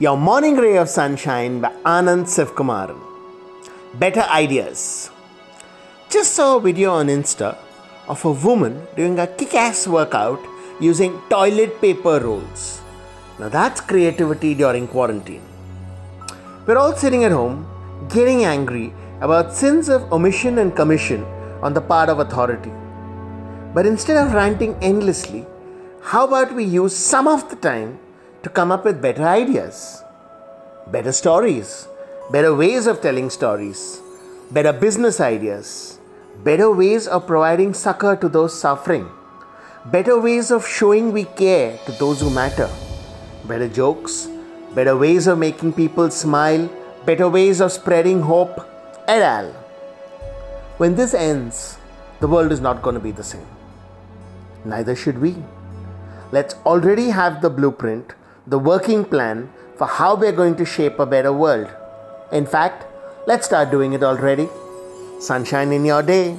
Your Morning Ray of Sunshine by Anand Sivkumaran. Better Ideas. Just saw a video on Insta of a woman doing a kick ass workout using toilet paper rolls. Now that's creativity during quarantine. We're all sitting at home getting angry about sins of omission and commission on the part of authority. But instead of ranting endlessly, how about we use some of the time to come up with better ideas, better stories, better ways of telling stories, better business ideas, better ways of providing succor to those suffering, better ways of showing we care to those who matter, better jokes, better ways of making people smile, better ways of spreading hope, et al. When this ends, the world is not going to be the same. Neither should we. Let's already have the blueprint the working plan for how we're going to shape a better world. In fact, let's start doing it already. Sunshine in your day.